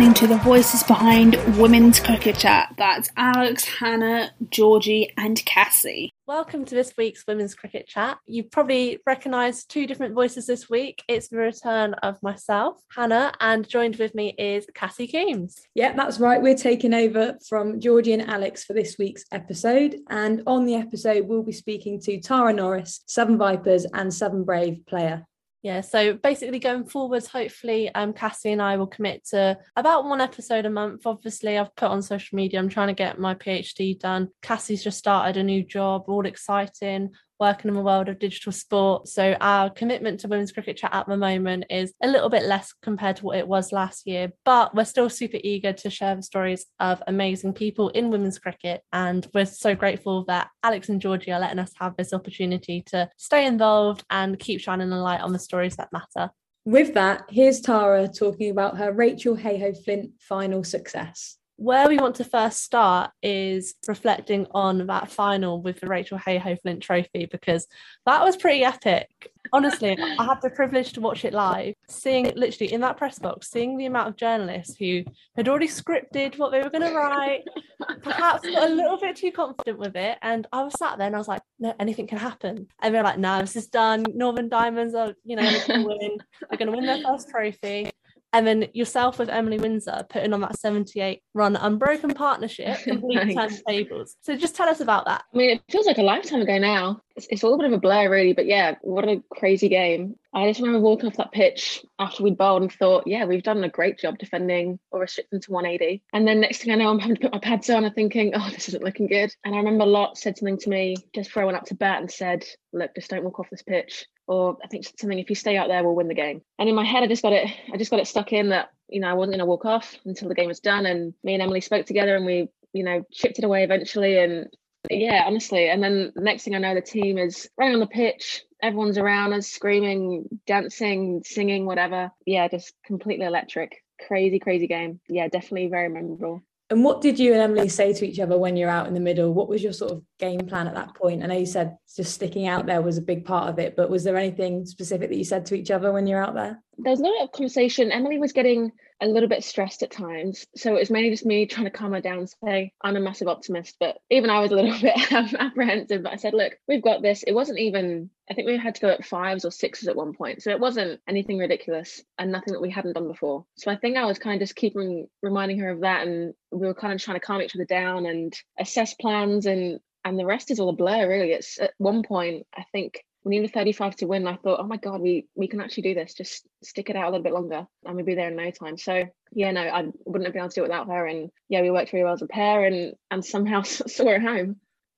listening to the voices behind Women's Cricket Chat. That's Alex, Hannah, Georgie, and Cassie. Welcome to this week's Women's Cricket Chat. You've probably recognised two different voices this week. It's the return of myself, Hannah, and joined with me is Cassie Coombs. Yeah, that's right. We're taking over from Georgie and Alex for this week's episode. And on the episode, we'll be speaking to Tara Norris, Southern Vipers and Southern Brave player. Yeah, so basically going forwards, hopefully um, Cassie and I will commit to about one episode a month. Obviously, I've put on social media, I'm trying to get my PhD done. Cassie's just started a new job, all exciting working in the world of digital sport. So our commitment to women's cricket chat at the moment is a little bit less compared to what it was last year, but we're still super eager to share the stories of amazing people in women's cricket. And we're so grateful that Alex and Georgie are letting us have this opportunity to stay involved and keep shining a light on the stories that matter. With that, here's Tara talking about her Rachael Heyhoe Flint final success where we want to first start is reflecting on that final with the Rachael Heyhoe Flint Trophy because that was pretty epic. Honestly, I had the privilege to watch it live, seeing literally in that press box, seeing the amount of journalists who had already scripted what they were going to write, perhaps a little bit too confident with it. And I was sat there and I was like, no, anything can happen. And they're like, no, this is done. Northern Diamonds are, you know, going to win. They're going to win their first trophy and then yourself with Emily Windsor putting on that 78 run unbroken partnership completely turned tables. So just tell us about that. I mean, it feels like a lifetime ago now. It's, it's all a bit of a blur, really, but yeah, what a crazy game. I just remember walking off that pitch after we'd bowled and thought, yeah, we've done a great job defending or restricting to 180. And then next thing I know, I'm having to put my pads on and thinking, oh, this isn't looking good. And I remember Lot said something to me just before I went up to bat and said, look, just don't walk off this pitch or I think something if you stay out there we'll win the game. And in my head I just got it I just got it stuck in that you know I wasn't going to walk off until the game was done and me and Emily spoke together and we you know chipped it away eventually and yeah honestly. And then the next thing I know the team is running on the pitch everyone's around us screaming dancing singing whatever. Yeah just completely electric. Crazy crazy game. Yeah definitely very memorable. And what did you and Emily say to each other when you're out in the middle? What was your sort of game plan at that point? I know you said just sticking out there was a big part of it, but was there anything specific that you said to each other when you're out there? There was of conversation. Emily was getting a little bit stressed at times. So it was mainly just me trying to calm her down, say, I'm a massive optimist. But even I was a little bit apprehensive. But I said, look, we've got this. It wasn't even, I think we had to go at fives or sixes at one point. So it wasn't anything ridiculous and nothing that we hadn't done before. So I think I was kind of just keeping reminding her of that. And we were kind of trying to calm each other down and assess plans and and the rest is all a blur really it's at one point i think we needed 35 to win. I thought, oh my God, we we can actually do this. Just stick it out a little bit longer and we'll be there in no time. So yeah, no, I wouldn't have been able to do it without her. And yeah, we worked really well as a pair and and somehow saw her home.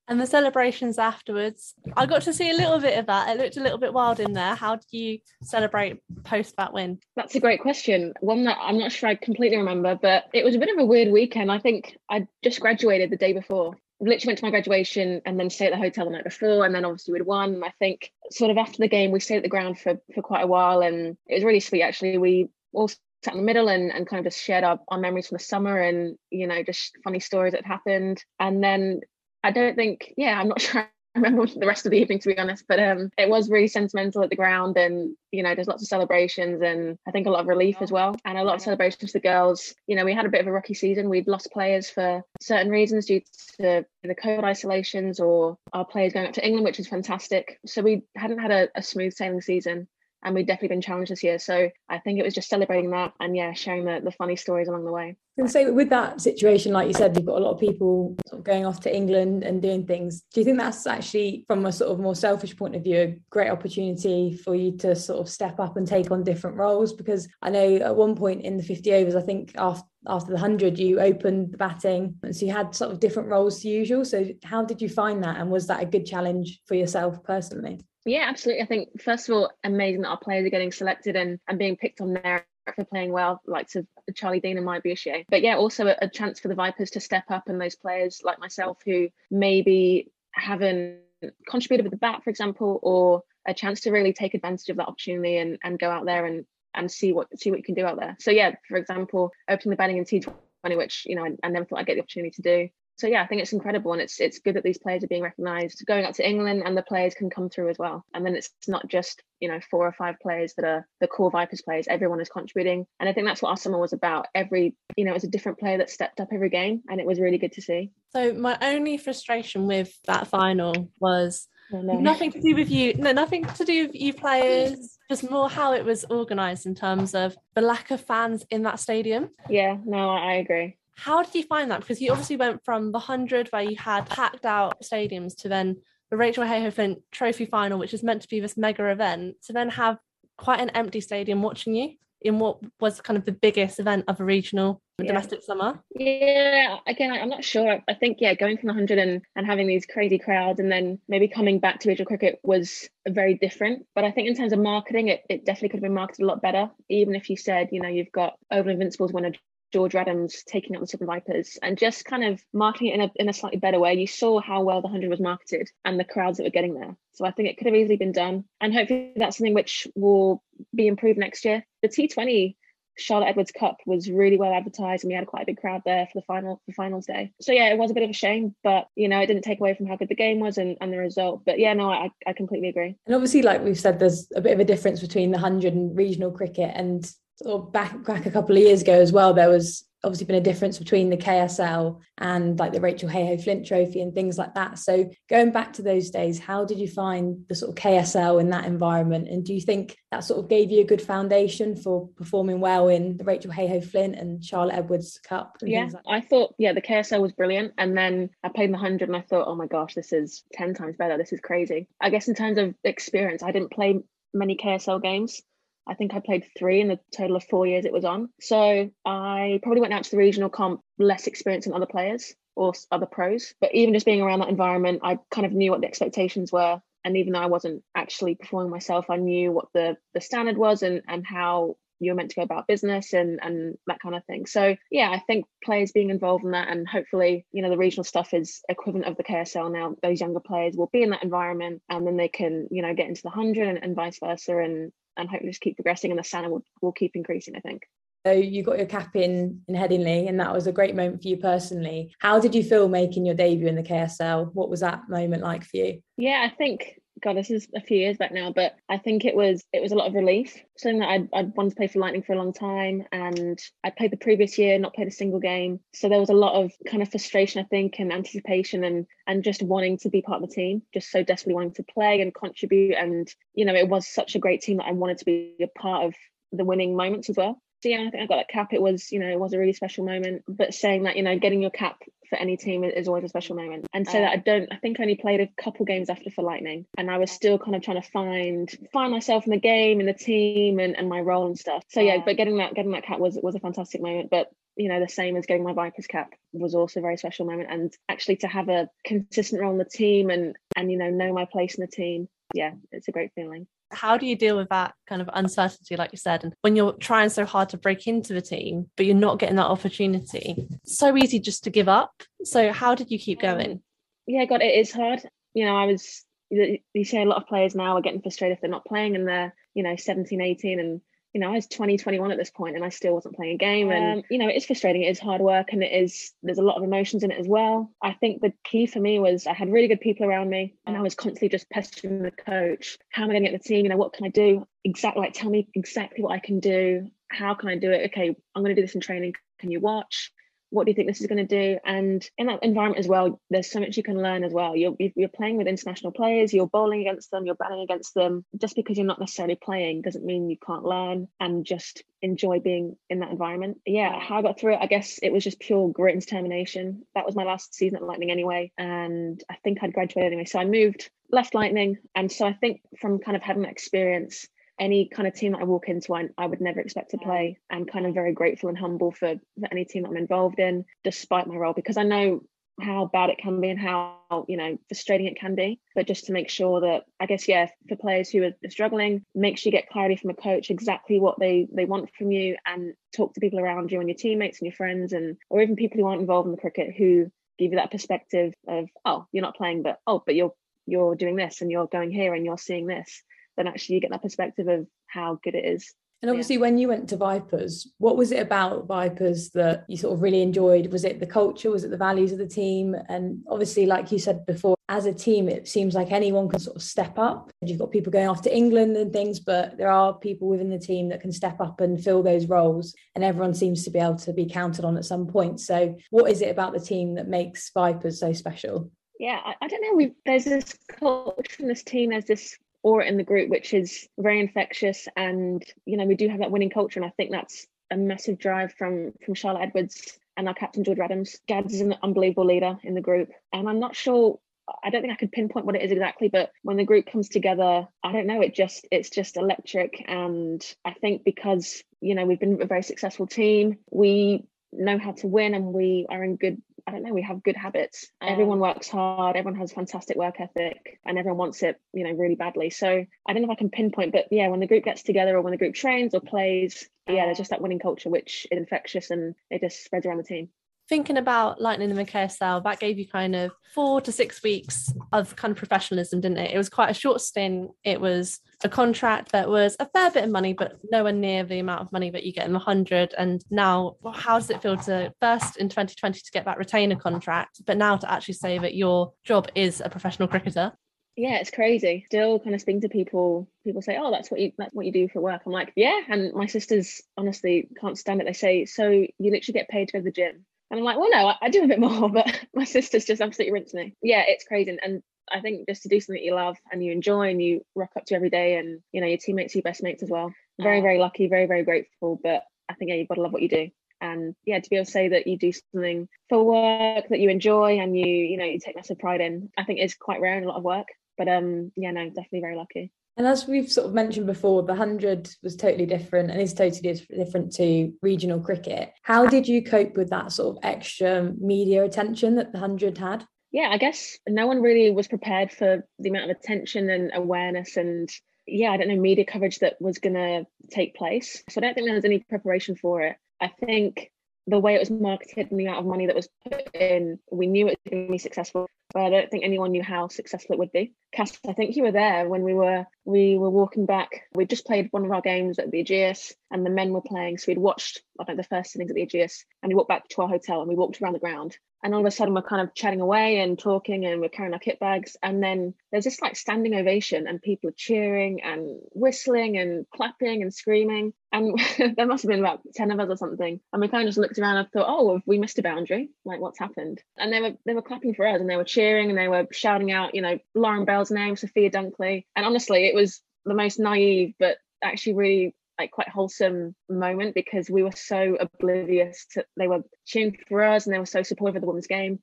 And the celebrations afterwards, I got to see a little bit of that. It looked a little bit wild in there. How did you celebrate post that win? That's a great question. One that I'm not sure I completely remember, but it was a bit of a weird weekend. I think I just graduated the day before literally went to my graduation and then stayed at the hotel the night before and then obviously we'd won. I think sort of after the game we stayed at the ground for for quite a while and it was really sweet actually. We all sat in the middle and, and kind of just shared our, our memories from the summer and you know just funny stories that happened. And then I don't think yeah, I'm not sure remember the rest of the evening to be honest but um it was really sentimental at the ground and you know there's lots of celebrations and i think a lot of relief as well and a lot of celebrations for the girls you know we had a bit of a rocky season we'd lost players for certain reasons due to the covid isolations or our players going up to england which is fantastic so we hadn't had a, a smooth sailing season and we've definitely been challenged this year. So I think it was just celebrating that and yeah, sharing the, the funny stories along the way. And so with that situation, like you said, you've got a lot of people going off to England and doing things. Do you think that's actually from a sort of more selfish point of view, a great opportunity for you to sort of step up and take on different roles? Because I know at one point in the 50 overs, I think after after the 100 you opened the batting and so you had sort of different roles to usual so how did you find that and was that a good challenge for yourself personally yeah, absolutely. I think first of all, amazing that our players are getting selected and, and being picked on merit for playing well, like to Charlie Dean and Maya Bouchier. But yeah, also a, a, chance for the Vipers to step up and those players like myself who maybe haven't contributed with the bat, for example, or a chance to really take advantage of that opportunity and, and go out there and and see what see what you can do out there. So yeah, for example, opening the batting in T20, which you know I, I never thought I'd get the opportunity to do so yeah, I think it's incredible, and it's it's good that these players are being recognised. Going up to England, and the players can come through as well. And then it's not just you know four or five players that are the core Vipers players. Everyone is contributing, and I think that's what our summer was about. Every you know, it was a different player that stepped up every game, and it was really good to see. So my only frustration with that final was no. nothing to do with you. No, nothing to do with you players. Just more how it was organised in terms of the lack of fans in that stadium. Yeah, no, I agree. How did you find that? Because you obviously went from the 100 where you had packed out stadiums to then the Rachael Heyhoe Flint Trophy final, which is meant to be this mega event, to then have quite an empty stadium watching you in what was kind of the biggest event of a regional yeah. domestic summer? Yeah, again, I'm not sure. I think, yeah, going from the 100 and, and having these crazy crowds and then maybe coming back to regional cricket was very different. But I think in terms of marketing, it, it definitely could have been marketed a lot better. Even if you said, you know, you've got Oval Invincibles winner Georgia Adams taking up the Southern Vipers and just kind of marketing it in a, in a slightly better way. You saw how well the 100 was marketed and the crowds that were getting there. So I think it could have easily been done. And hopefully that's something which will be improved next year. The T20 Charlotte Edwards Cup was really well advertised and we had quite a big crowd there for the final the finals day. So yeah, it was a bit of a shame, but you know, it didn't take away from how good the game was and, and the result. But yeah, no, I, I completely agree. And obviously, like we've said, there's a bit of a difference between the hundred and regional cricket and sort of back back a couple of years ago as well, there was obviously been a difference between the KSL and like the Rachael Heyhoe Flint Trophy and things like that. So going back to those days, how did you find the sort of KSL in that environment? And do you think that sort of gave you a good foundation for performing well in the Rachael Heyhoe Flint and Charlotte Edwards Cup? yeah, like I thought yeah the KSL was brilliant, and then I played in the hundred and I thought oh my gosh this is ten times better. This is crazy. I guess in terms of experience, I didn't play many KSL games. I think I played three in the total of four years it was on. So I probably went out to the regional comp less experienced than other players or other pros. But even just being around that environment, I kind of knew what the expectations were. And even though I wasn't actually performing myself, I knew what the the standard was and and how you're meant to go about business and and that kind of thing. So yeah, I think players being involved in that and hopefully, you know, the regional stuff is equivalent of the KSL now. Those younger players will be in that environment and then they can, you know, get into the hundred and, and vice versa and and hopefully just keep progressing and the standard will, will keep increasing, I think. So you got your cap in in Headingley, and that was a great moment for you personally. How did you feel making your debut in the KSL? What was that moment like for you? Yeah, I think God, this is a few years back now, but I think it was it was a lot of relief. Something that I'd, I'd wanted to play for Lightning for a long time, and I played the previous year, not played a single game. So there was a lot of kind of frustration, I think, and anticipation, and and just wanting to be part of the team, just so desperately wanting to play and contribute. And you know, it was such a great team that I wanted to be a part of the winning moments as well. Yeah, I think I got that cap. It was, you know, it was a really special moment. But saying that, you know, getting your cap for any team is always a special moment. And so that I don't, I think I only played a couple games after for Lightning, and I was still kind of trying to find find myself in the game, in the team, and, and my role and stuff. So yeah, but getting that getting that cap was was a fantastic moment. But you know, the same as getting my Vipers cap was also a very special moment. And actually to have a consistent role in the team and and you know know my place in the team, yeah, it's a great feeling how do you deal with that kind of uncertainty like you said and when you're trying so hard to break into the team but you're not getting that opportunity? So easy just to give up. So how did you keep um, going? yeah god it is hard. You know i was you see a lot of players now are getting frustrated if they're not playing and they're you know 17 18 and you know, I was 20, 21 at this point and I still wasn't playing a game. And, um, you know, it is frustrating. It is hard work and it is, there's a lot of emotions in it as well. I think the key for me was I had really good people around me and I was constantly just pestering the coach. How am I going to get the team? You know, what can I do? Exactly, like, tell me exactly what I can do. How can I do it? Okay, I'm going to do this in training. Can you watch? What do you think this is going to do? And in that environment as well there's so much you can learn as well. You're, you're playing with international players you're bowling against them you're batting against them. Just because you're not necessarily playing doesn't mean you can't learn and just enjoy being in that environment. Yeah how i got through it i guess it was just pure grit and determination. That was my last season at lightning anyway and i think i'd graduated anyway. So i moved left lightning and so i think from kind of having that experience any kind of team that I walk into, I, I would never expect to play. I'm kind of very grateful and humble for, for any team I'm involved in, despite my role, because I know how bad it can be and how you know frustrating it can be but just to make sure that i guess yeah for players who are struggling make sure you get clarity from a coach exactly what they they want from you and talk to people around you and your teammates and your friends and or even people who aren't involved in the cricket who give you that perspective of oh you're not playing but oh but you're you're doing this and you're going here and you're seeing this then actually you get that perspective of how good it is. And obviously, yeah. when you went to Vipers, what was it about Vipers that you sort of really enjoyed? Was it the culture? Was it the values of the team? And obviously, like you said before, as a team, it seems like anyone can sort of step up. You've got people going off to England and things, but there are people within the team that can step up and fill those roles. And everyone seems to be able to be counted on at some point. So, what is it about the team that makes Vipers so special? Yeah, I, I don't know. We there's this culture in this team. There's this aura in the group which is very infectious, and you know we do have that winning culture, and I think that's a massive drive from from Charlotte Edwards and our captain Georgia Adams. Gads is an unbelievable leader in the group, and I'm not sure I don't think I could pinpoint what it is exactly, but when the group comes together, I don't know, it just it's just electric. And I think because, you know, we've been a very successful team, we know how to win and we are in good I don't know, we have good habits. Everyone works hard, everyone has fantastic work ethic, and everyone wants it, you know, really badly. So I don't know if I can pinpoint, but yeah, when the group gets together or when the group trains or plays, yeah, there's just that winning culture which is infectious and it just spreads around the team thinking about Lightning and the KSL, that gave you kind of four to six weeks of kind of professionalism, didn't it? It was quite a short stint. It was a contract that was a fair bit of money, but nowhere near the amount of money that you get in the 100. And now, well, how does it feel to first in 2020 to get that retainer contract, but now to actually say that your job is a professional cricketer? yeah it's crazy still kind of speaking to people people say oh that's what you that's what you do for work i'm like yeah and my sisters honestly can't stand it they say so you literally get paid to go to the gym and I'm like, well, no, I, I do a bit more, but my sister's just absolutely rinsed me. Yeah, it's crazy. And, and I think just to do something that you love and you enjoy and you rock up to every day and, you know, your teammates, your best mates as well. Very, very lucky, very, very grateful. But I think, yeah, you've got to love what you do. And yeah, to be able to say that you do something for work that you enjoy and you, you know, you take massive pride in, I think is quite rare in a lot of work. But um, yeah, no, definitely very lucky. And as we've sort of mentioned before, the 100 was totally different and is totally different to regional cricket. How did you cope with that sort of extra media attention that the 100 had? Yeah, I guess no one really was prepared for the amount of attention and awareness and yeah, I don't know, media coverage that was going to take place. So I don't think there was any preparation for it. I think the way it was marketed and the amount of money that was put in, we knew it was going to be successful I don't think anyone knew how successful it would be. Cass, I think you were there when we were we were walking back. We just played one of our games at the Ageas, and the men were playing. So we'd watched I think the first innings at the Ageas, and we walked back to our hotel and we walked around the ground and all of a sudden we're kind of chatting away and talking and we're carrying our kit bags and then there's this like standing ovation and people are cheering and whistling and clapping and screaming and there must have been about 10 of us or something and we kind of just looked around and thought oh have we missed a boundary like what's happened and they were they were clapping for us and they were cheering and they were shouting out you know lauren bell's name sophia dunkley and honestly it was the most naive but actually really like quite wholesome moment because we were so oblivious to they were cheering for us and they were so supportive of the women's game.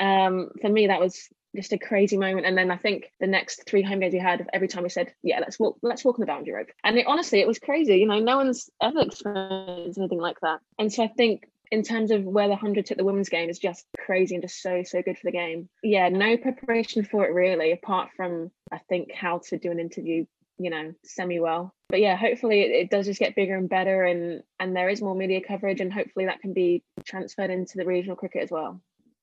Um, for me, that was just a crazy moment. And then I think the next three home games we had, every time we said, "Yeah, let's walk, let's walk on the boundary rope," and it, honestly, it was crazy. You know, no one's ever experienced anything like that. And so I think in terms of where the 100 took the women's game is just crazy and just so so good for the game. Yeah no preparation for it really apart from i think how to do an interview you know semi well but yeah hopefully it, it, does just get bigger and better and and there is more media coverage and hopefully that can be transferred into the regional cricket as well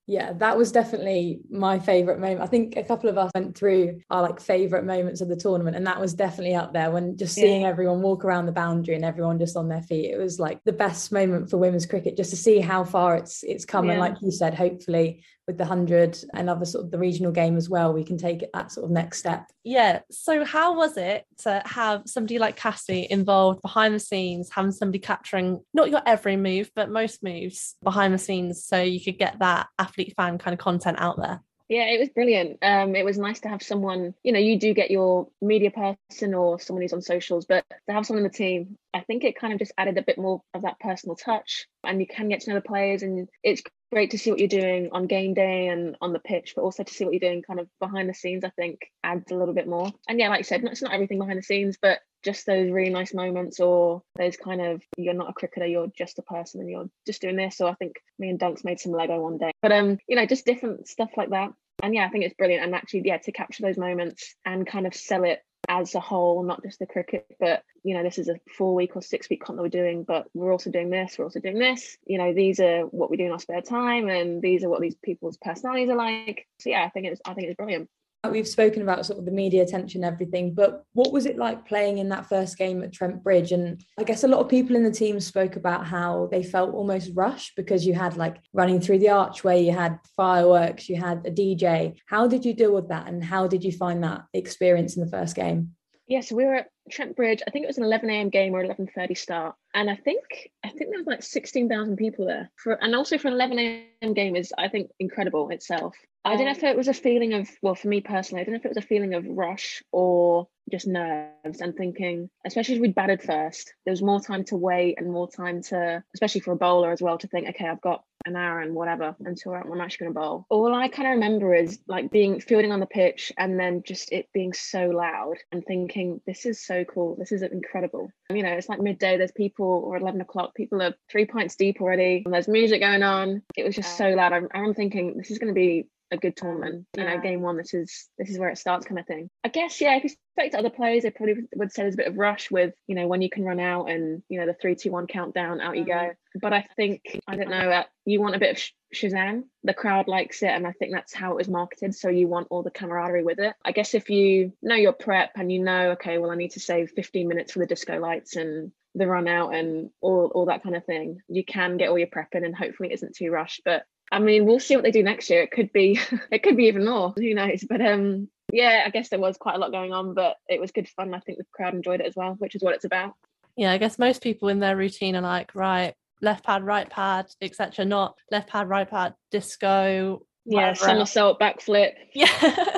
yeah that was definitely my favorite moment i think a couple of us went through our like favorite moments of the tournament and that was definitely up there when just seeing yeah. everyone walk around the boundary and everyone just on their feet it was like the best moment for women's cricket just to see how far it's it's come yeah. and like you said hopefully with the 100 and other sort of the regional game as well we can take that sort of next step. Yeah so how was it to have somebody like cassie involved behind the scenes having somebody capturing not your every move but most moves behind the scenes so you could get that athlete fan kind of content out there yeah, it was brilliant. Um, it was nice to have someone, you know, you do get your media person or someone who's on socials, but to have someone in the team, I think it kind of just added a bit more of that personal touch and you can get to know the players and it's great to see what you're doing on game day and on the pitch, but also to see what you're doing kind of behind the scenes, I think adds a little bit more. And yeah, like I said, it's not everything behind the scenes, but just those really nice moments or those kind of you're not a cricketer you're just a person and you're just doing this. Or i think me and dunks made some lego one day. But um you know just different stuff like that. And yeah i think it's brilliant. And actually yeah to capture those moments and kind of sell it as a whole not just the cricket but you know this is a four week or six week comp that we're doing but we're also doing this we're also doing this. You know these are what we do in our spare time and these are what these people's personalities are like. So yeah i think it's i think it's brilliant We've spoken about sort of the media attention everything, but what was it like playing in that first game at Trent Bridge? And I guess a lot of people in the team spoke about how they felt almost rushed because you had like running through the archway, you had fireworks, you had a DJ. How did you deal with that? And how did you find that experience in the first game? Yeah, so we were at Trent Bridge. I think it was an 11 a.m. game or 11:30 start, and I think I think there was like 16,000 people there. For and also for an 11 a.m. game is I think incredible itself. I don't know um, if it was a feeling of well, for me personally, I don't know if it was a feeling of rush or just nerves and thinking, especially as we'd batted first, there was more time to wait and more time to, especially for a bowler as well, to think, okay, I've got an hour and whatever until I'm actually going to bowl. All I kind of remember is like being fielding on the pitch and then just it being so loud and thinking, this is so cool. This is incredible. You know, it's like midday, there's people, or 11 o'clock, people are three pints deep already, and there's music going on. It was just so loud. I'm, I'm thinking, this is going to be a good tournament. You know, game one, this is this is where it starts, kind of thing. I guess, yeah. If you speak to other players, they probably would say there's a bit of rush with, you know, when you can run out and you know the three, two, one countdown, out you go. Mm-hmm. But I think I don't know. Uh, you want a bit of sh- Shazam. The crowd likes it, and I think that's how it was marketed. So you want all the camaraderie with it. I guess if you know your prep and you know, okay, well, I need to save 15 minutes for the disco lights and the run out and all all that kind of thing, you can get all your prep in, and hopefully it isn't too rushed. But I mean, we'll see what they do next year. It could be, it could be even more. Who knows? But um, yeah, I guess there was quite a lot going on, but it was good fun. I think the crowd enjoyed it as well, which is what it's about. Yeah, I guess most people in their routine are like, right, left pad, right pad, etc. Not left pad, right pad, disco, yeah, somersault, backflip, yeah,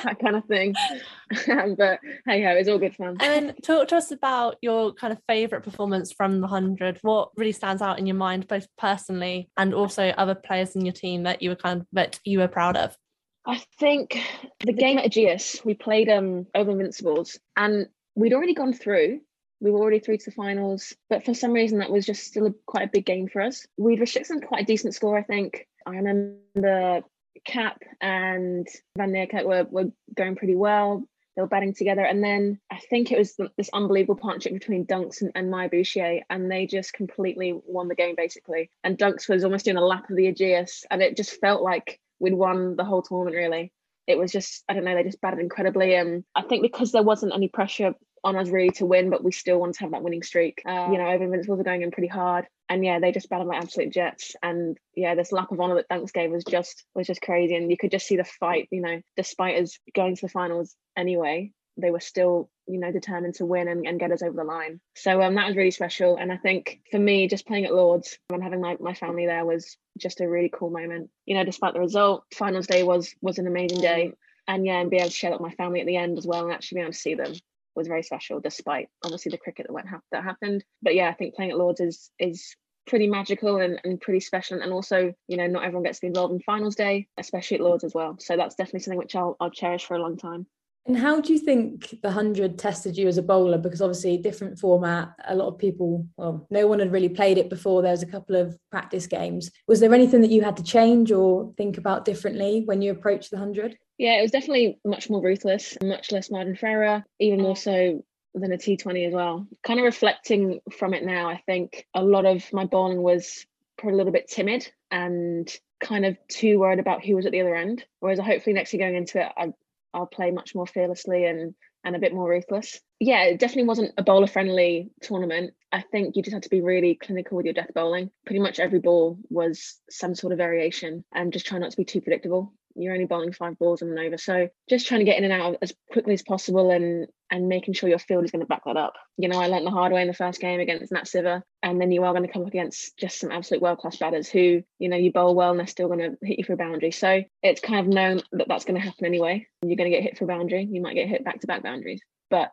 that kind of thing. but hey ho, it's all good fun. And talk to us about your kind of favourite performance from the hundred. What really stands out in your mind, both personally and also other players in your team that you were kind of that you were proud of? I think the game at Ageas, we played um Oval Invincibles, and we'd already gone through. We were already through to the finals, but for some reason that was just still a, quite a big game for us. We'd restricted quite a decent score, I think. I remember Kapp and Van Niekerk were, were going pretty well. They were batting together. And then I think it was this unbelievable partnership between Dunks and, and Maya Bouchier, and they just completely won the game basically. And Dunks was almost doing a lap of the Ageas, and it just felt like we'd won the whole tournament really. It was just, I don't know, they just batted incredibly. And I think because there wasn't any pressure on us really to win, but we still want to have that winning streak. Uh, you know, Oval Invincibles are going in pretty hard, and yeah, they just battled like absolute jets. And yeah, this lap of honor that Dunks gave was just was just crazy, and you could just see the fight. You know, despite us going to the finals anyway, they were still you know determined to win and, and get us over the line. So um, that was really special. And I think for me, just playing at Lords and having my, my family there was just a really cool moment. You know, despite the result, finals day was was an amazing day and yeah, and be able to share that with my family at the end as well, and actually be able to see them was very special, despite obviously the cricket that went ha- that happened. But yeah, I think playing at Lords is is pretty magical and, and pretty special and also you know not everyone gets to be involved in finals day especially at lords as well so that's definitely something which I'll, I'll cherish for a long time and how do you think the 100 tested you as a bowler? Because obviously, different format, a lot of people, well, no one had really played it before. There was a couple of practice games. Was there anything that you had to change or think about differently when you approached the 100? Yeah, it was definitely much more ruthless, much less Martin Ferrer, even more mm. so than a T20 as well. Kind of reflecting from it now, I think a lot of my bowling was probably a little bit timid and kind of too worried about who was at the other end. Whereas hopefully next year going into it, I I'll play much more fearlessly and and a bit more ruthless. Yeah, it definitely wasn't a bowler friendly tournament. I think you just had to be really clinical with your death bowling. Pretty much every ball was some sort of variation and just try not to be too predictable you're only bowling five balls and an over. So just trying to get in and out as quickly as possible and and making sure your field is going to back that up. You know, I learned the hard way in the first game against Nat Siver, and then you are going to come up against just some absolute world class batters who, you know, you bowl well and they're still going to hit you for a boundary. So it's kind of known that that's going to happen anyway. You're going to get hit for a boundary. You might get hit back to back boundaries, but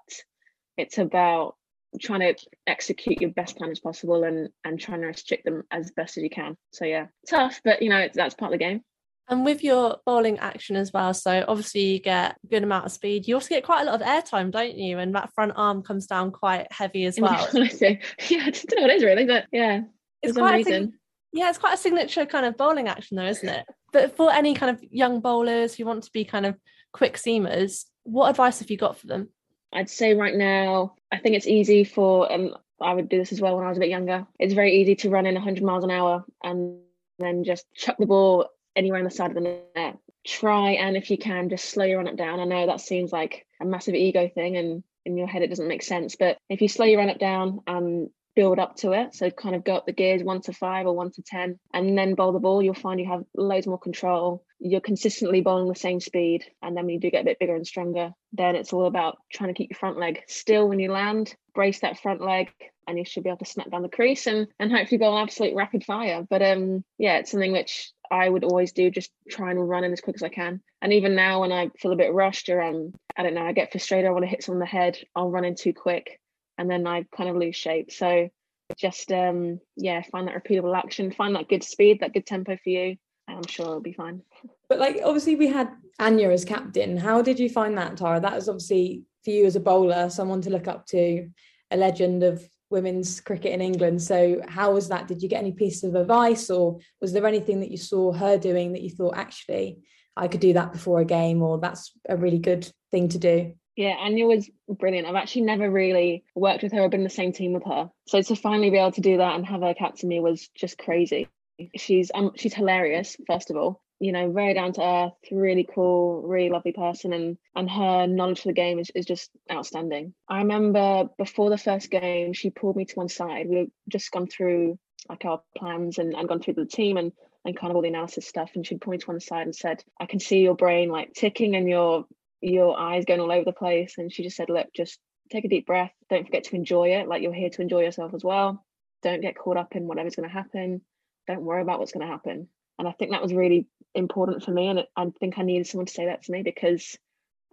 it's about trying to execute your best plan as possible and and trying to restrict them as best as you can. So yeah, tough, but you know that's part of the game. And with your bowling action as well, so obviously you get a good amount of speed. You also get quite a lot of airtime, don't you? And that front arm comes down quite heavy as well. yeah, I don't know what it is really, but yeah, it's quite a, yeah, it's quite a signature kind of bowling action though, isn't it? But for any kind of young bowlers who want to be kind of quick seamers, what advice have you got for them? I'd say right now, I think it's easy for, and I would do this as well when I was a bit younger. It's very easy to run in 100 miles an hour and then just chuck the ball anywhere on the side of the net. Try and if you can, just slow your run up down. I know that seems like a massive ego thing, and in your head it doesn't make sense. But if you slow your run up down and build up to it, so kind of go up the gears one to five or one to ten, and then bowl the ball, you'll find you have loads more control. You're consistently bowling the same speed, and then when you do get a bit bigger and stronger, then it's all about trying to keep your front leg still when you land. Brace that front leg, and you should be able to snap down the crease and and hopefully bowl absolute rapid fire. But um, yeah, it's something which I would always do, just try and run in as quick as I can. And even now, when I feel a bit rushed or um, I don't know, I get frustrated, I want to hit someone in the head, I'll run in too quick, and then I kind of lose shape. So just um, yeah, find that repeatable action, find that good speed, that good tempo for you, I'm sure it'll be fine. But like, obviously, we had Anya as captain. How did you find that, Tara? That was obviously for you as a bowler, someone to look up to, a legend of women's cricket in England. So, how was that? Did you get any pieces of advice, or was there anything that you saw her doing that you thought, actually, I could do that before a game, or that's a really good thing to do? Yeah, Anya was brilliant. I've actually never really worked with her or been in the same team with her. So to finally be able to do that and have her captain me was just crazy. She's um she's hilarious, first of all you know, very down to earth, really cool, really lovely person, and and her knowledge of the game is, is just outstanding. I remember before the first game, she pulled me to one side. We had just gone through like our plans and, and gone through the team and and kind of all the analysis stuff. And she'd me to one side and said, I can see your brain like ticking and your your eyes going all over the place. And she just said, Look, just take a deep breath. Don't forget to enjoy it. Like you're here to enjoy yourself as well. Don't get caught up in whatever's going to happen. Don't worry about what's going to happen and I think that was really important for me. And I think I needed someone to say that to me because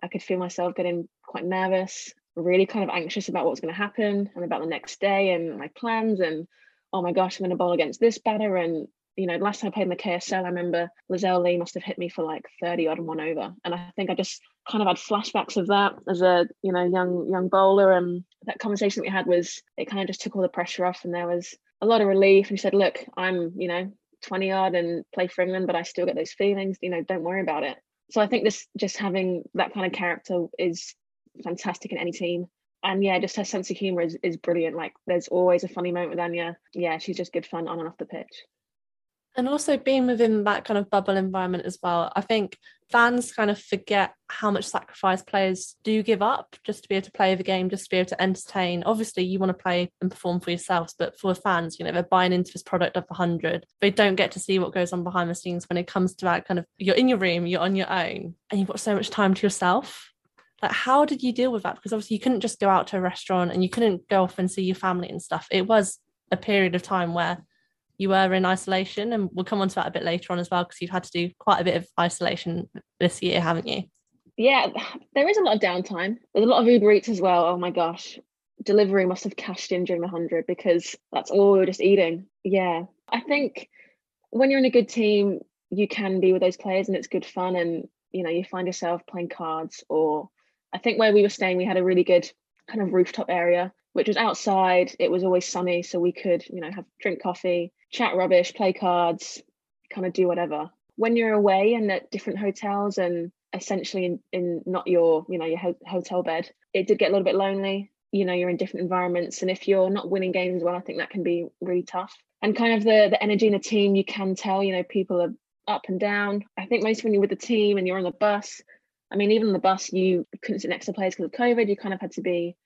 I could feel myself getting quite nervous, really kind of anxious about what's going to happen and about the next day and my plans. And oh my gosh, I'm going to bowl against this batter. And, you know, last time I played in the KSL, I remember Lizelle Lee must have hit me for like 30 odd and one over. And I think I just kind of had flashbacks of that as a, you know, young, young bowler. And that conversation we had was, it kind of just took all the pressure off. And there was a lot of relief. And he said, look, I'm, you know, 20 odd and play for England, but I still get those feelings, you know, don't worry about it. So I think this just having that kind of character is fantastic in any team. And yeah, just her sense of humor is, is brilliant. Like there's always a funny moment with Anya. Yeah, she's just good fun on and off the pitch and also being within that kind of bubble environment as well i think fans kind of forget how much sacrifice players do give up just to be able to play the game just to be able to entertain. Obviously you want to play and perform for yourselves but for fans you know they're buying into this product of 100 they don't get to see what goes on behind the scenes when it comes to that kind of you're in your room you're on your own and you've got so much time to yourself. Like how did you deal with that? Because obviously you couldn't just go out to a restaurant and you couldn't go off and see your family and stuff. It was a period of time where you were in isolation and we'll come on to that a bit later on as well because you've had to do quite a bit of isolation this year haven't you? Yeah there is a lot of downtime. There's a lot of uber eats as well. Oh my gosh. Delivery must have cashed in during the 100 because that's all we are just eating. Yeah. I think when you're in a good team you can be with those players and it's good fun and you know you find yourself playing cards or i think where we were staying we had a really good kind of rooftop area which was outside. It was always sunny, so we could, you know, have drink coffee, chat rubbish, play cards, kind of do whatever. When you're away and at different hotels and essentially in, in not your, you know, your ho- hotel bed, it did get a little bit lonely. You know, you're in different environments, and if you're not winning games as well, I think that can be really tough. And kind of the the energy in the team, you can tell, you know, people are up and down. I think most when you're with the team and you're on the bus, I mean, even on the bus, you couldn't sit next to players because of COVID. You kind of had to be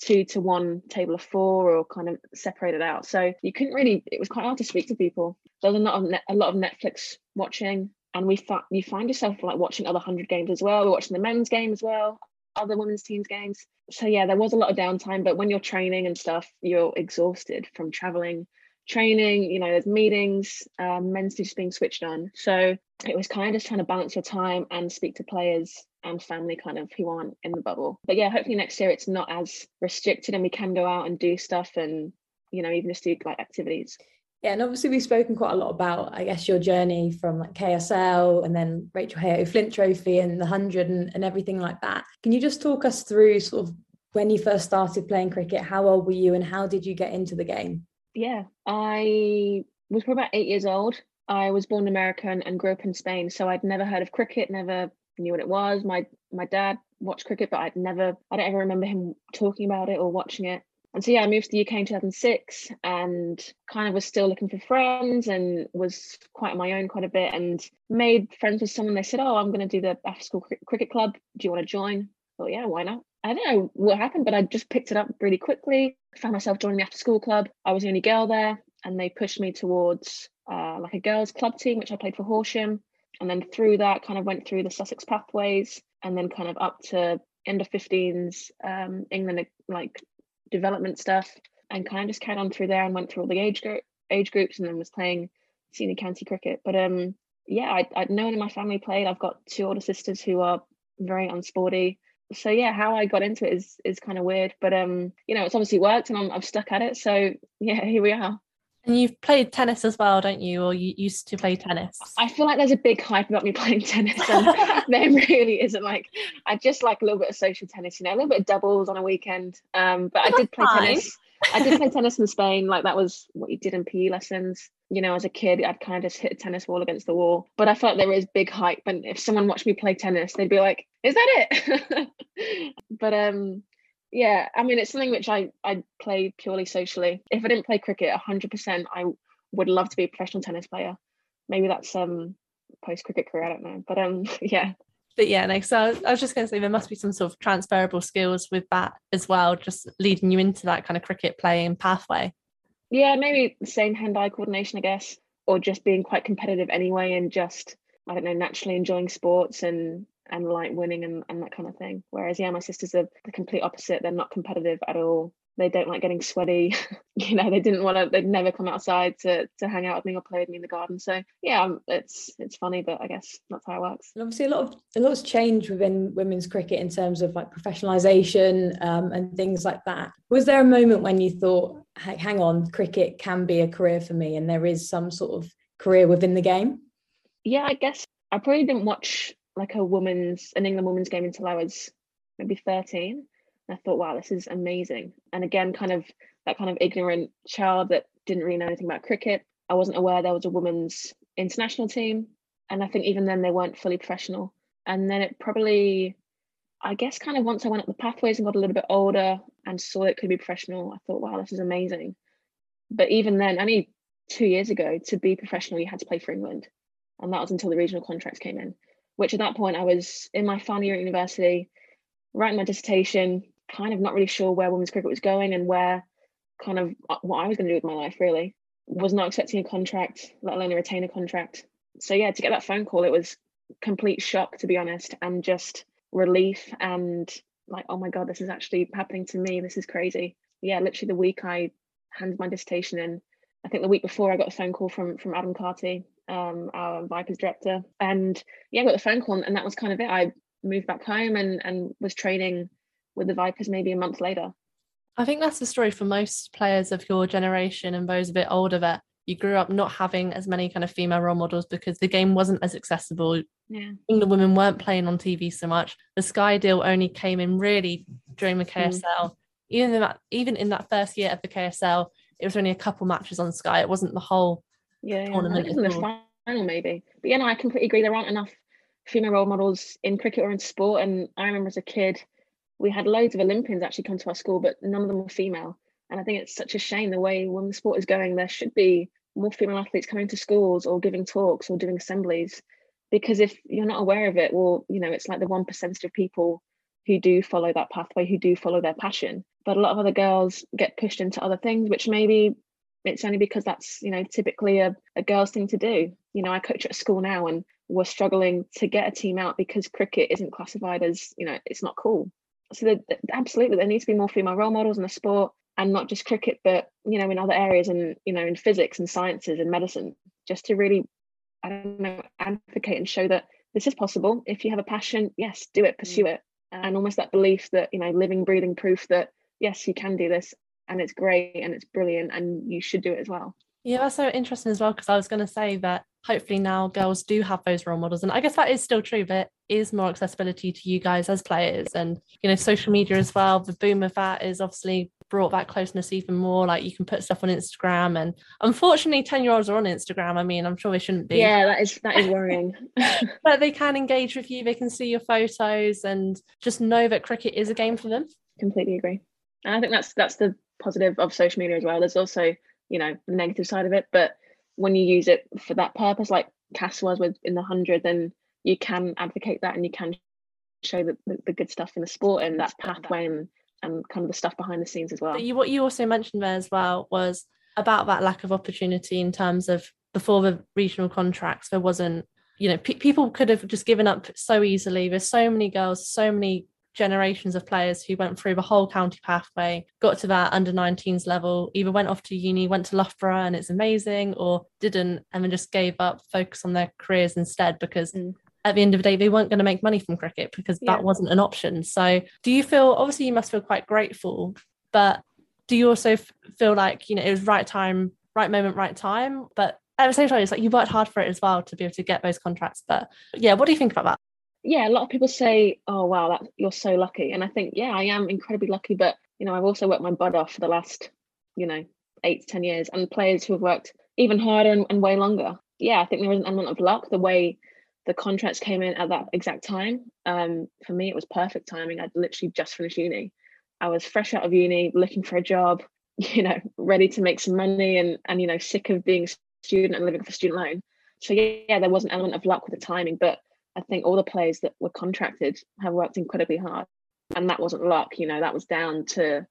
two to one table of four or kind of separated out. So you couldn't really, it was quite hard to speak to people. There was a lot of, a lot of Netflix watching and we fa- you find yourself like watching other 100 games as well. We're watching the men's game as well, other women's teams games. So yeah, there was a lot of downtime, but when you're training and stuff, you're exhausted from traveling, training, you know, there's meetings, um, men's just being switched on. So it was kind of just trying to balance your time and speak to players and family kind of who aren't in the bubble. But yeah, hopefully next year it's not as restricted and we can go out and do stuff and, you know, even just do like activities. Yeah, and obviously we've spoken quite a lot about, I guess, your journey from like KSL and then Rachael Heyhoe Flint Trophy and the hundred and, and everything like that. Can you just talk us through sort of when you first started playing cricket? How old were you and how did you get into the game? Yeah, I was probably about eight years old. I was born American and grew up in Spain, so I'd never heard of cricket, never knew what it was. My my dad watched cricket, but I'd never, I don't ever remember him talking about it or watching it. and so yeah, I moved to the UK in 2006 and kind of was still looking for friends and was quite on my own quite a bit and made friends with someone. They said, "Oh, I'm going to do the after school cr- cricket club. Do you want to join?" Oh yeah, why not? I don't know what happened, but I just picked it up really quickly. Found myself joining the after school club. I was the only girl there, and they pushed me towards uh, like a girls' club team, which I played for Horsham. And then through that, kind of went through the Sussex pathways, and then kind of up to end of 15s, um, England like development stuff and kind of just carried on through there and went through all the age group age groups and then was playing senior county cricket. But um yeah, I I no one in my family played. I've got two older sisters who are very unsporty. So yeah, how I got into it is is kind of weird, but um, you know, it's obviously worked and I'm I've stuck at it. So yeah, here we are. And you've played tennis as well, don't you? Or you used to play tennis? I feel like there's a big hype about me playing tennis, and there really isn't. Like, I just like a little bit of social tennis, you know, a little bit of doubles on a weekend. Um, but I did play tennis. I did play tennis in Spain. Like that was what you did in PE lessons. You know, as a kid, I'd kind of just hit a tennis ball against the wall. But I felt like there is big hype, and if someone watched me play tennis, they'd be like, "Is that it?" but um, yeah, I mean, it's something which I I play purely socially. If I didn't play cricket, hundred percent, I would love to be a professional tennis player. Maybe that's um post cricket career. I don't know, but um, yeah. But yeah, no. So I was just going to say there must be some sort of transferable skills with that as well, just leading you into that kind of cricket playing pathway. Yeah, maybe the same hand-eye coordination, I guess, or just being quite competitive anyway, and just I don't know, naturally enjoying sports and and like winning and, and that kind of thing. Whereas, yeah, my sisters are the complete opposite. They're not competitive at all. They don't like getting sweaty. you know, they didn't want to. They'd never come outside to to hang out with me or play with me in the garden. So yeah, um, it's it's funny, but I guess that's how it works. And obviously, a lot of a lot's changed within women's cricket in terms of like professionalisation um, and things like that. Was there a moment when you thought, "Hang on, cricket can be a career for me," and there is some sort of career within the game? Yeah, I guess I probably didn't watch like a woman's an England women's game until I was maybe 13. And I thought, wow, this is amazing. And again, kind of that kind of ignorant child that didn't really know anything about cricket. I wasn't aware there was a women's international team. And I think even then they weren't fully professional. And then it probably, I guess, kind of once I went up the pathways and got a little bit older and saw it could be professional, I thought, wow, this is amazing. But even then, only two years ago, to be professional, you had to play for England. And that was until the regional contracts came in which at that point I was in my final year at university, writing my dissertation, kind of not really sure where women's cricket was going and where kind of what I was going to do with my life really. Was not expecting a contract, let alone a retainer contract. So yeah, to get that phone call, it was complete shock to be honest, and just relief and like, oh my god, this is actually happening to me. This is crazy. Yeah, literally the week I handed my dissertation in, I think the week before I got a phone call from from Adam Carty, um, our Vipers director. And yeah, I got the phone call, and that was kind of it. I moved back home and and was training with the Vipers maybe a month later. I think that's the story for most players of your generation and those a bit older that you grew up not having as many kind of female role models because the game wasn't as accessible. Yeah. England women weren't playing on TV so much. The Sky deal only came in really during the KSL. Mm. Even in that, even in that first year of the KSL, it was only a couple matches on Sky. It wasn't the whole yeah, tournament. Yeah. the final maybe. But yeah, no, I completely agree. There aren't enough female role models in cricket or in sport. And I remember as a kid, we had loads of Olympians actually come to our school, but none of them were female. And I think it's such a shame the way women's sport is going. There should be more female athletes coming to schools or giving talks or doing assemblies. Because if you're not aware of it, well, you know, it's like the one percentage of people who do follow that pathway, who do follow their passion. But a lot of other girls get pushed into other things, which maybe it's only because that's you know typically a, a girl's thing to do. You know i coach at school now and we're struggling to get a team out because cricket isn't classified as you know it's not cool. So that, absolutely there needs to be more female role models in the sport and not just cricket but you know in other areas and you know in physics and sciences and medicine just to really i don't know advocate and show that this is possible. If you have a passion yes do it pursue it. And almost that belief that you know living breathing proof that yes you can do this and it's great and it's brilliant and you should do it as well. Yeah that's so interesting as well because i was going to say that hopefully now girls do have those role models and i guess that is still true but is more accessibility to you guys as players and you know social media as well. The boom of that is obviously brought that closeness even more like you can put stuff on instagram and unfortunately 10 year olds are on instagram i mean i'm sure they shouldn't be. Yeah that is that is worrying. But they can engage with you they can see your photos and just know that cricket is a game for them. Completely agree. And i think that's that's the positive of social media as well. There's also, you know, the negative side of it. But when you use it for that purpose, like Cass was with in the hundred, then you can advocate that and you can show the, the, the good stuff in the sport and that pathway and, and kind of the stuff behind the scenes as well. You, what you also mentioned there as well was about that lack of opportunity in terms of before the regional contracts, there wasn't, you know, pe- people could have just given up so easily. There's so many girls, so many generations of players who went through the whole county pathway, got to that under 19s level, either went off to uni, went to Loughborough and it's amazing, or didn't and then just gave up, focus on their careers instead because mm. at the end of the day they weren't going to make money from cricket because yeah. that wasn't an option. So do you feel obviously you must feel quite grateful, but do you also f- feel like you know it was right time, right moment, right time? But at the same time, it's like you worked hard for it as well to be able to get those contracts. But yeah, what do you think about that? Yeah, a lot of people say, "Oh, wow, that you're so lucky," and I think, yeah, I am incredibly lucky. But you know, I've also worked my butt off for the last, you know, eight to ten years, and players who have worked even harder and, and way longer. Yeah, I think there was an element of luck. The way the contracts came in at that exact time. Um, for me, it was perfect timing. I'd literally just finished uni. I was fresh out of uni, looking for a job, you know, ready to make some money, and and you know, sick of being a student and living for student loan. So yeah, yeah, there was an element of luck with the timing, but I think all the players that were contracted have worked incredibly hard. And that wasn't luck, you know, that was down to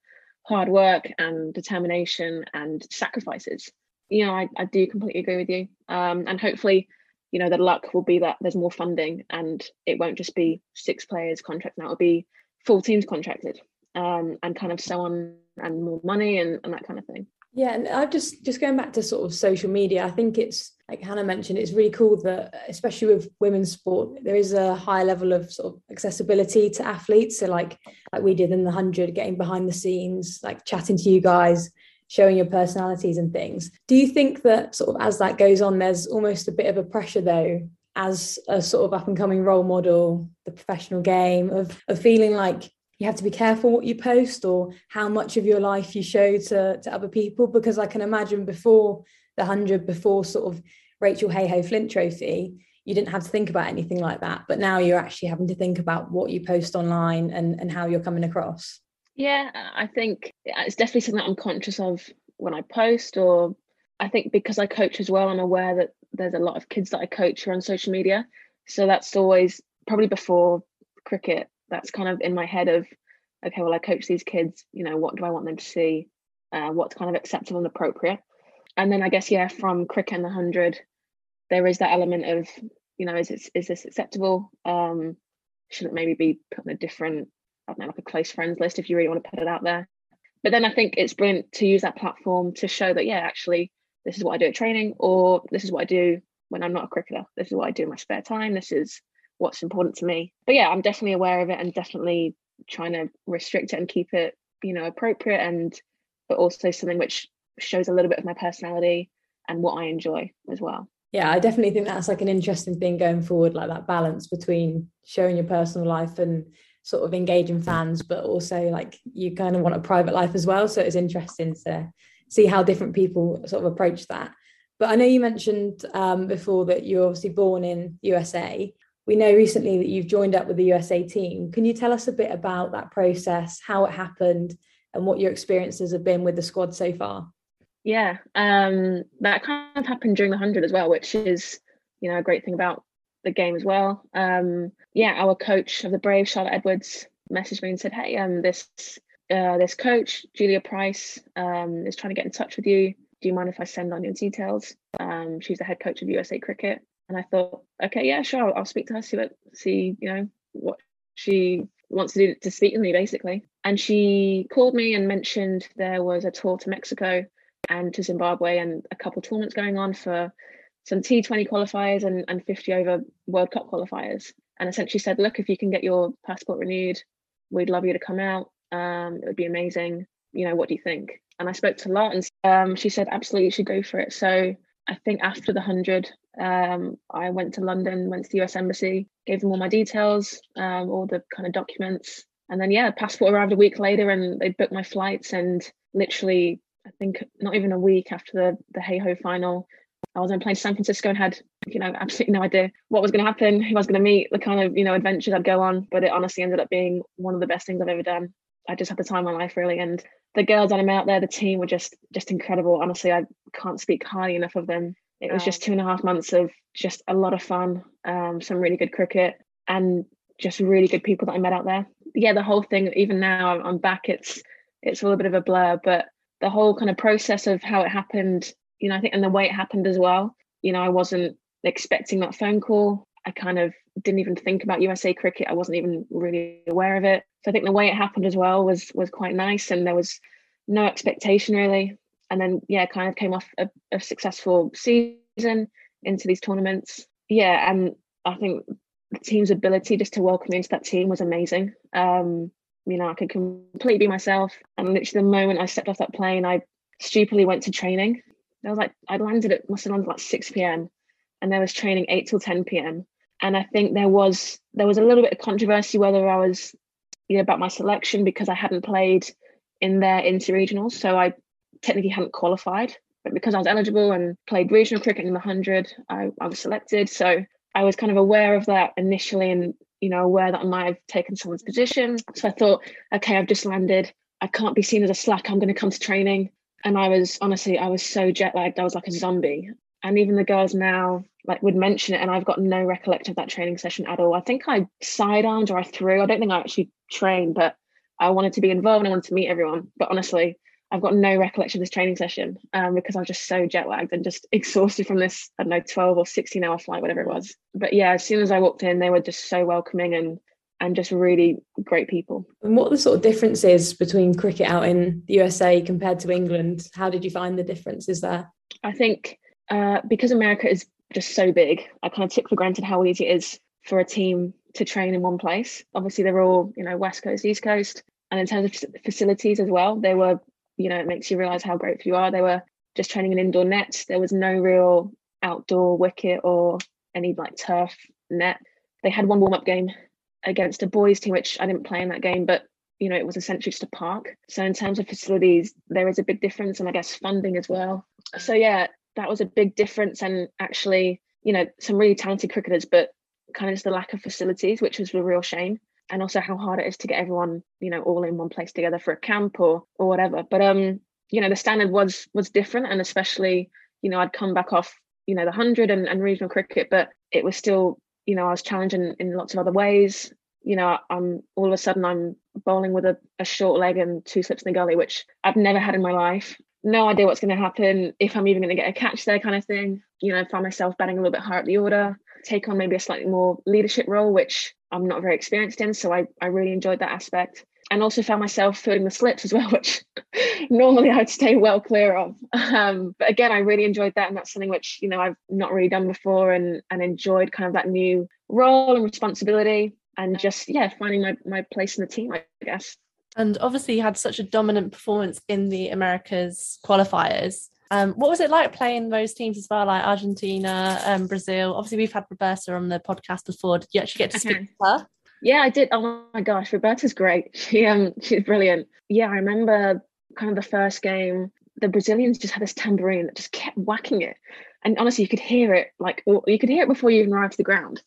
hard work and determination and sacrifices. You know, I, I do completely agree with you. Um, and hopefully, you know, the luck will be that there's more funding and it won't just be six players contracted, now it'll be full teams contracted um, and kind of so on and more money and, and that kind of thing. Yeah, and I just just going back to sort of social media, I think it's like Hannah mentioned, it's really cool that especially with women's sport, there is a high level of sort of accessibility to athletes. So like like we did in the hundred, getting behind the scenes, like chatting to you guys, showing your personalities and things. Do you think that sort of as that goes on, there's almost a bit of a pressure though, as a sort of up and coming role model, the professional game of of feeling like you have to be careful what you post or how much of your life you show to, to other people because i can imagine before the 100 before sort of rachael heyhoe flint trophy you didn't have to think about anything like that but now you're actually having to think about what you post online and, and how you're coming across. Yeah i think it's definitely something that i'm conscious of when i post or i think because i coach as well i'm aware that there's a lot of kids that i coach who are on social media. So that's always probably before cricket that's kind of in my head of okay well i coach these kids you know what do i want them to see? Uh, what's kind of acceptable and appropriate? And then i guess yeah from cricket and the 100 there is that element of you know is it is this acceptable? Um should it maybe be put in a different i don't know like a close friends list if you really want to put it out there? But then i think it's brilliant to use that platform to show that yeah actually this is what i do at training or this is what i do when i'm not a cricketer. This is what i do in my spare time. This is what's important to me. But yeah, I'm definitely aware of it and definitely trying to restrict it and keep it, you know, appropriate and but also something which shows a little bit of my personality and what I enjoy as well. Yeah, I definitely think that's like an interesting thing going forward, like that balance between showing your personal life and sort of engaging fans, but also like you kind of want a private life as well. So it's interesting to see how different people sort of approach that. But I know you mentioned um, before that you're obviously born in USA we know recently that you've joined up with the USA team. Can you tell us a bit about that process, how it happened, and what your experiences have been with the squad so far? Yeah, um, that kind of happened during the 100 as well, which is, you know, a great thing about the game as well. Um, yeah, our coach of the Brave, Charlotte Edwards, messaged me and said, "Hey, um, this uh, this coach, Julia Price, um, is trying to get in touch with you. Do you mind if I send on your details? Um, she's the head coach of USA Cricket. And I thought, okay, yeah, sure, I'll, I'll speak to her, see what, see, you know, what she wants to do to speak to me, basically. And she called me and mentioned there was a tour to Mexico and to Zimbabwe and a couple tournaments going on for some T20 qualifiers and, and 50 over World Cup qualifiers. And essentially said, look, if you can get your passport renewed, we'd love you to come out. Um, it would be amazing. You know, what do you think? And I spoke to Lot and um, she said, absolutely, you should go for it. So I think after the 100, um, I went to London, went to the US Embassy, gave them all my details, um, all the kind of documents. And then, yeah, passport arrived a week later and they booked my flights. And literally, I think not even a week after the, the Heyhoe final, I was on a plane to San Francisco and had, you know, absolutely no idea what was going to happen, who I was going to meet, the kind of, you know, adventures I'd go on. But it honestly ended up being one of the best things I've ever done. I just had the time of my life really. And the girls that I met out there, the team were just just incredible. Honestly, I can't speak highly enough of them. It was just two and a half months of just a lot of fun, um, some really good cricket, and just really good people that I met out there. Yeah, the whole thing. Even now, I'm back. It's it's a little bit of a blur, but the whole kind of process of how it happened, you know, I think, and the way it happened as well. You know, I wasn't expecting that phone call. I kind of didn't even think about USA cricket. I wasn't even really aware of it. So I think the way it happened as well was was quite nice, and there was no expectation really. And then yeah, kind of came off a, a successful season into these tournaments. Yeah, and I think the team's ability just to welcome me into that team was amazing. Um, you know, I could completely be myself. And literally the moment I stepped off that plane, I stupidly went to training. I was like, I landed at must have landed like 6 p.m. and there was training 8 till 10 p.m. And I think there was there was a little bit of controversy whether I was you know about my selection because I hadn't played in their inter-regionals. So I technically hadn't qualified. But because I was eligible and played regional cricket in the hundred, I, I was selected. So I was kind of aware of that initially and you know, aware that I might have taken someone's position. So I thought, okay, I've just landed. I can't be seen as a slack. I'm going to come to training. And I was honestly, I was so jet lagged. I was like a zombie. And even the girls now like would mention it, and I've got no recollection of that training session at all. I think I sidearmed or I threw. I don't think I actually trained, but I wanted to be involved and I wanted to meet everyone. But honestly, I've got no recollection of this training session um, because I was just so jet lagged and just exhausted from this, I don't know, 12 or 16 hour flight, whatever it was. But yeah, as soon as I walked in, they were just so welcoming and and just really great people. And what are the sort of differences between cricket out in the USA compared to England? How did you find the differences there? I think uh, because America is just so big, I kind of took for granted how easy it is for a team to train in one place. Obviously, they're all, you know, West Coast, East Coast. And in terms of facilities as well, they were you know, it makes you realize how grateful you are. They were just training in indoor nets. There was no real outdoor wicket or any like turf net. They had one warm up game against a boys team, which I didn't play in that game, but you know, it was essentially just a park. So in terms of facilities, there is a big difference, and I guess funding as well. So yeah, that was a big difference, and actually, you know, some really talented cricketers, but kind of just the lack of facilities, which was a real shame and also how hard it is to get everyone you know all in one place together for a camp or or whatever. But um you know the standard was was different and especially you know i'd come back off you know the 100 and, and regional cricket but it was still you know i was challenging in lots of other ways. You know i'm all of a sudden i'm bowling with a, a short leg and two slips in the gully which i've never had in my life. No idea what's going to happen if i'm even going to get a catch there kind of thing. You know find myself batting a little bit higher up the order take on maybe a slightly more leadership role which I'm not very experienced in. So I, I really enjoyed that aspect. And also found myself fielding the slips as well, which normally I'd stay well clear of. Um, but again, I really enjoyed that. And that's something which, you know, I've not really done before and, and enjoyed kind of that new role and responsibility and just, yeah, finding my, my place in the team, I guess. And obviously, you had such a dominant performance in the Americas qualifiers. Um, what was it like playing those teams as well, like Argentina, um, Brazil? Obviously, we've had Roberta on the podcast before. Did you actually get to speak okay. to her? Yeah, I did. Oh my gosh, Roberta's great. She um she's brilliant. Yeah, I remember kind of the first game. The Brazilians just had this tambourine that just kept whacking it, and honestly, you could hear it like you could hear it before you even arrived to the ground.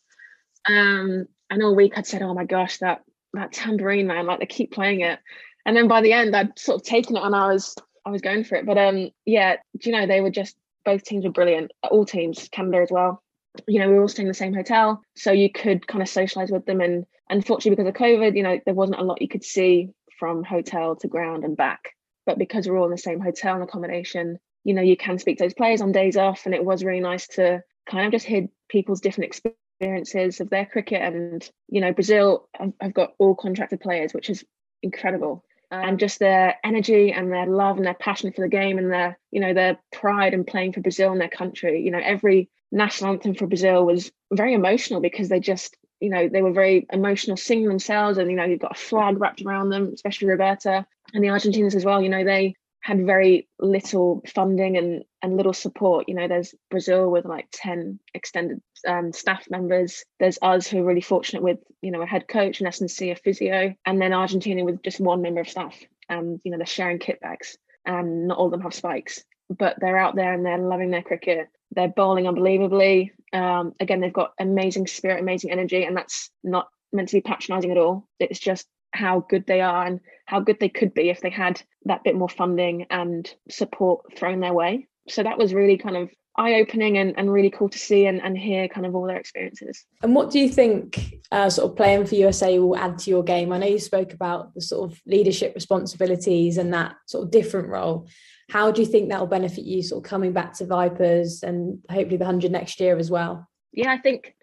Um, and all week I'd said, "Oh my gosh, that that tambourine man!" Like they keep playing it, and then by the end I'd sort of taken it and I was I was going for it. But um, yeah, do you know they were just both teams were brilliant. All teams, Canada as well. You know, we were all staying in the same hotel, so you could kind of socialize with them. And unfortunately, because of COVID, you know, there wasn't a lot you could see from hotel to ground and back. But because we're all in the same hotel and accommodation, you know, you can speak to those players on days off, and it was really nice to kind of just hear people's different experiences of their cricket. And you know, Brazil, I've got all contracted players, which is incredible Um, and just their energy and their love and their passion for the game and their you know their pride in playing for Brazil and their country. You know, every national anthem for Brazil was very emotional because they just you know they were very emotional singing themselves and you know you've got a flag wrapped around them especially roberta and the argentines as well you know they had very little funding and and little support. You know, there's Brazil with like ten extended um, staff members. There's us who are really fortunate with you know a head coach, an S&C, a physio, and then Argentina with just one member of staff. And you know they're sharing kit bags, and not all of them have spikes, but they're out there and they're loving their cricket. They're bowling unbelievably. Um, again, they've got amazing spirit, amazing energy, and that's not meant to be patronising at all. It's just how good they are and how good they could be if they had that bit more funding and support thrown their way. So that was really kind of eye opening and, and really cool to see and, and hear kind of all their experiences. And what do you think uh, sort of playing for USA will add to your game? I know you spoke about the sort of leadership responsibilities and that sort of different role. How do you think that will benefit you sort of coming back to Vipers and hopefully the 100 next year as well? Yeah, I think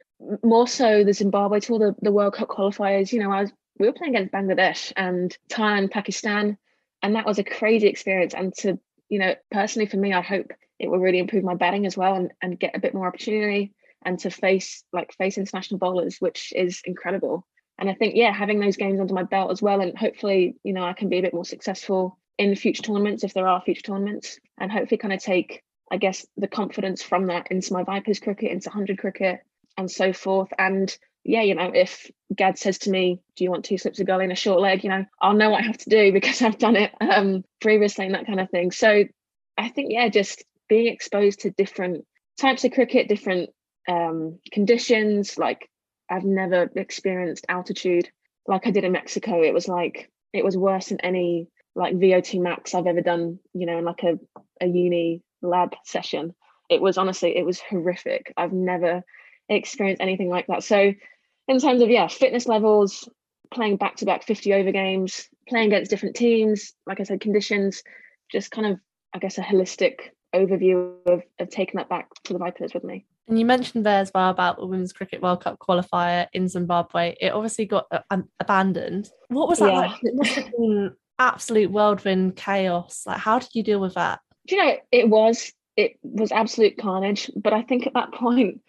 more so the Zimbabwe tour, the, the World Cup qualifiers, you know, I was we were playing against Bangladesh and Thailand, Pakistan, and that was a crazy experience. And to, you know, personally for me, I hope it will really improve my batting as well and, and get a bit more opportunity and to face like face international bowlers, which is incredible. And I think, yeah, having those games under my belt as well, and hopefully, you know, I can be a bit more successful in future tournaments if there are future tournaments, and hopefully kind of take, I guess, the confidence from that into my Vipers cricket, into 100 cricket, and so forth. And yeah, you know, if Gad says to me, "Do you want two slips of gully and a short leg?" You know, I'll know what I have to do because I've done it um, previously and that kind of thing. So I think, yeah, just being exposed to different types of cricket, different um, conditions. Like I've never experienced altitude like I did in Mexico. It was like it was worse than any like VO2 max I've ever done. You know, in like a a uni lab session. It was honestly, it was horrific. I've never experienced anything like that. So, in terms of yeah, fitness levels, playing back to back 50 over games, playing against different teams, like I said, conditions, just kind of, I guess, a holistic overview of, of taking that back to the Vipers with me. And you mentioned there as well about the Women's Cricket World Cup qualifier in Zimbabwe. It obviously got uh, abandoned. What was that yeah. like? It must have been absolute whirlwind chaos. Like, how did you deal with that? Do you know, it was it was absolute carnage. But I think at that point,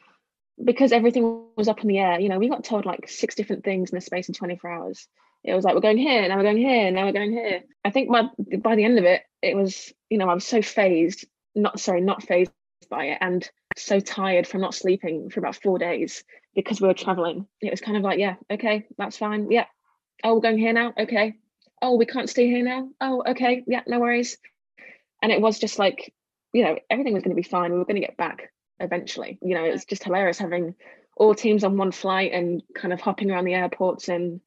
because everything was up in the air, you know, we got told like six different things in the space of 24 hours. It was like we're going here, now we're going here, now we're going here. I think by by the end of it, it was, you know, I was so phased not sorry, not phased by it and so tired from not sleeping for about four days because we were traveling. It was kind of like, yeah, okay, that's fine. Yeah. Oh, we're going here now. Okay. Oh, we can't stay here now. Oh, okay. Yeah, no worries. And it was just like, you know, everything was going to be fine. We were going to get back eventually. You know, it was just hilarious having all teams on one flight and kind of hopping around the airports and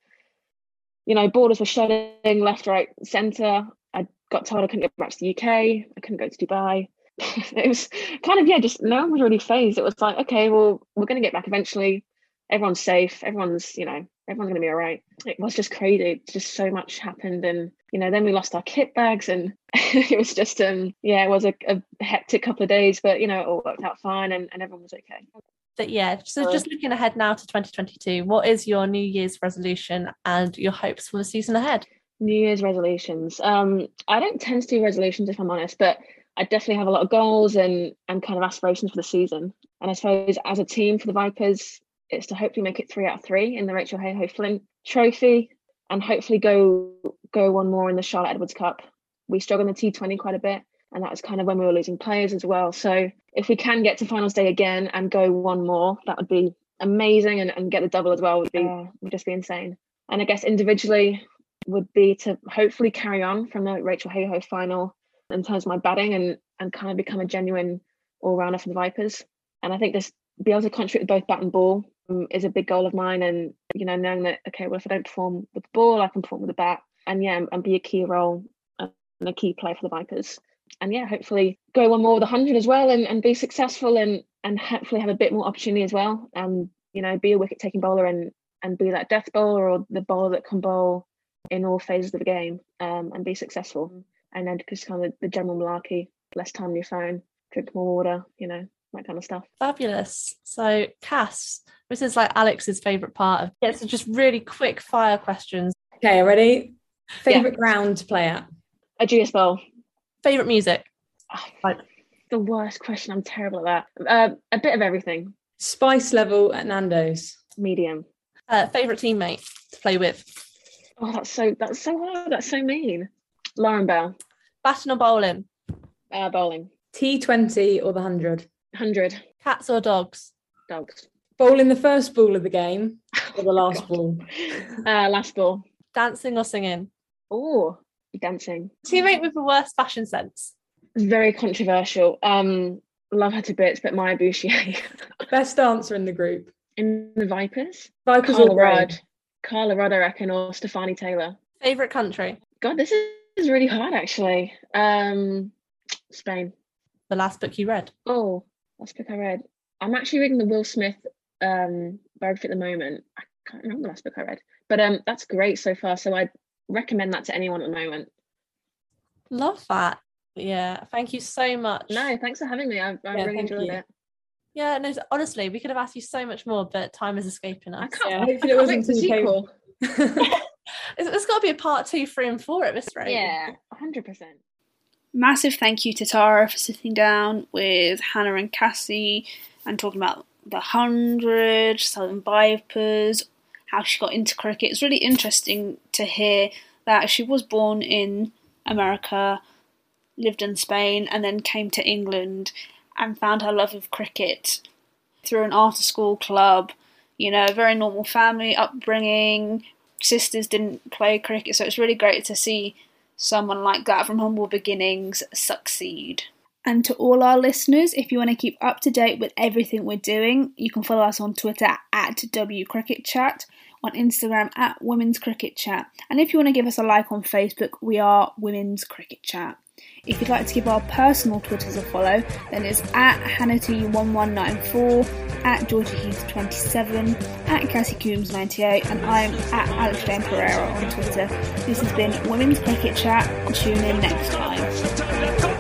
you know, borders were shutting left, right, centre. I got told I couldn't get back to the UK. I couldn't go to Dubai. it was kind of yeah, just no one was really phased. It was like, okay, well, we're going to get back eventually. Everyone's safe. Everyone's you know everyone's going to be all right. It was just crazy. Just so much happened, and you know, then we lost our kit bags, and it was just um yeah, it was a, a, hectic couple of days, but you know, it all worked out fine, and, and everyone was okay. But yeah, so just looking ahead now to 2022, what is your New Year's resolution and your hopes for the season ahead? New Year's resolutions. Um, I don't tend to do resolutions if I'm honest, but I definitely have a lot of goals and and kind of aspirations for the season. And I suppose as a team for the Vipers, it's to hopefully make it three out of three in the Rachael Heyhoe Flint Trophy, and hopefully go go one more in the Charlotte Edwards Cup. We struggled in the T20 quite a bit, and that was kind of when we were losing players as well. So if we can get to finals day again and go one more, that would be amazing, and, and get the double as well would be would just be insane. And I guess individually would be to hopefully carry on from the Rachael Heyhoe final in terms of my batting and and kind of become a genuine all rounder for the Vipers. And I think this be able to contribute with both bat and ball is a big goal of mine. And you know, knowing that okay, well, if I don't perform with the ball, I can perform with the bat, and yeah, and, and be a key role and a key player for the Vipers. And yeah, hopefully go one more with a hundred as well, and, and be successful, and and hopefully have a bit more opportunity as well, and you know, be a wicket taking bowler and and be that death bowler or the bowler that can bowl in all phases of the game um, and be successful and then just kind of the general malarkey, less time on your phone, drink more water, you know, that kind of stuff. Fabulous. So, Cass, this is like Alex's favourite part of yeah, so just really quick fire questions. Okay, ready? Favourite yeah. ground to play at? Ageas Bowl. Favourite music? Oh, the worst question. I'm terrible at that. Uh, a bit of everything. Spice level at Nando's. Medium. Uh, favorite teammate to play with? Oh, that's so that's so hard. That's so mean. Lauren Bell. Batting or bowling? Uh, bowling. T20 or the 100? 100. Cats or dogs? Dogs. Bowling the first ball of the game or the last oh, ball? Uh, last ball. Dancing or singing? Oh, dancing. Teammate with the worst fashion sense? It's very controversial. Um, love her to bits, but Maya Bouchier. Best dancer in the group? In the Vipers? Vipers Carla or Rudd. Carla Rudd, I reckon, or Stafanie Taylor. Favorite country? God, this is really hard actually. Um, Spain. The last book you read? Oh, last book I read. I'm actually reading the Will Smith um, biography at the moment. I can't remember the last book I read, but um, that's great so far. So I'd recommend that to anyone at the moment. Love that. Yeah, thank you so much. No, thanks for having me. I, I Yeah, really thank enjoyed you. it. Yeah, no, honestly, we could have asked you so much more, but time is escaping us. I can't, Yeah, I hopefully it can't wasn't wait for the too painful. sequel. It's, it's got to be a part two, three, and four at this rate. Yeah, 100%. Massive thank you to Tara for sitting down with Hannah and Cassie and talking about the hundred, Southern Vipers, how she got into cricket. It's really interesting to hear that she was born in America, lived in Spain, and then came to England and found her love of cricket through an after school club. You know, very normal family upbringing. Sisters didn't play cricket, so it's really great to see someone like that from humble beginnings succeed. And to all our listeners, if you want to keep up to date with everything we're doing, you can follow us on Twitter at W Cricket Chat, on Instagram at Women's Cricket Chat, and if you want to give us a like on Facebook, we are Women's Cricket Chat. If you'd like to give our personal Twitters a follow, then it's at Hannity1194, at Georgie Heath27, at Cassie Coombs98, and I'm at Alex Jane Pereira on Twitter. This has been Women's Cricket Chat. Tune in next time.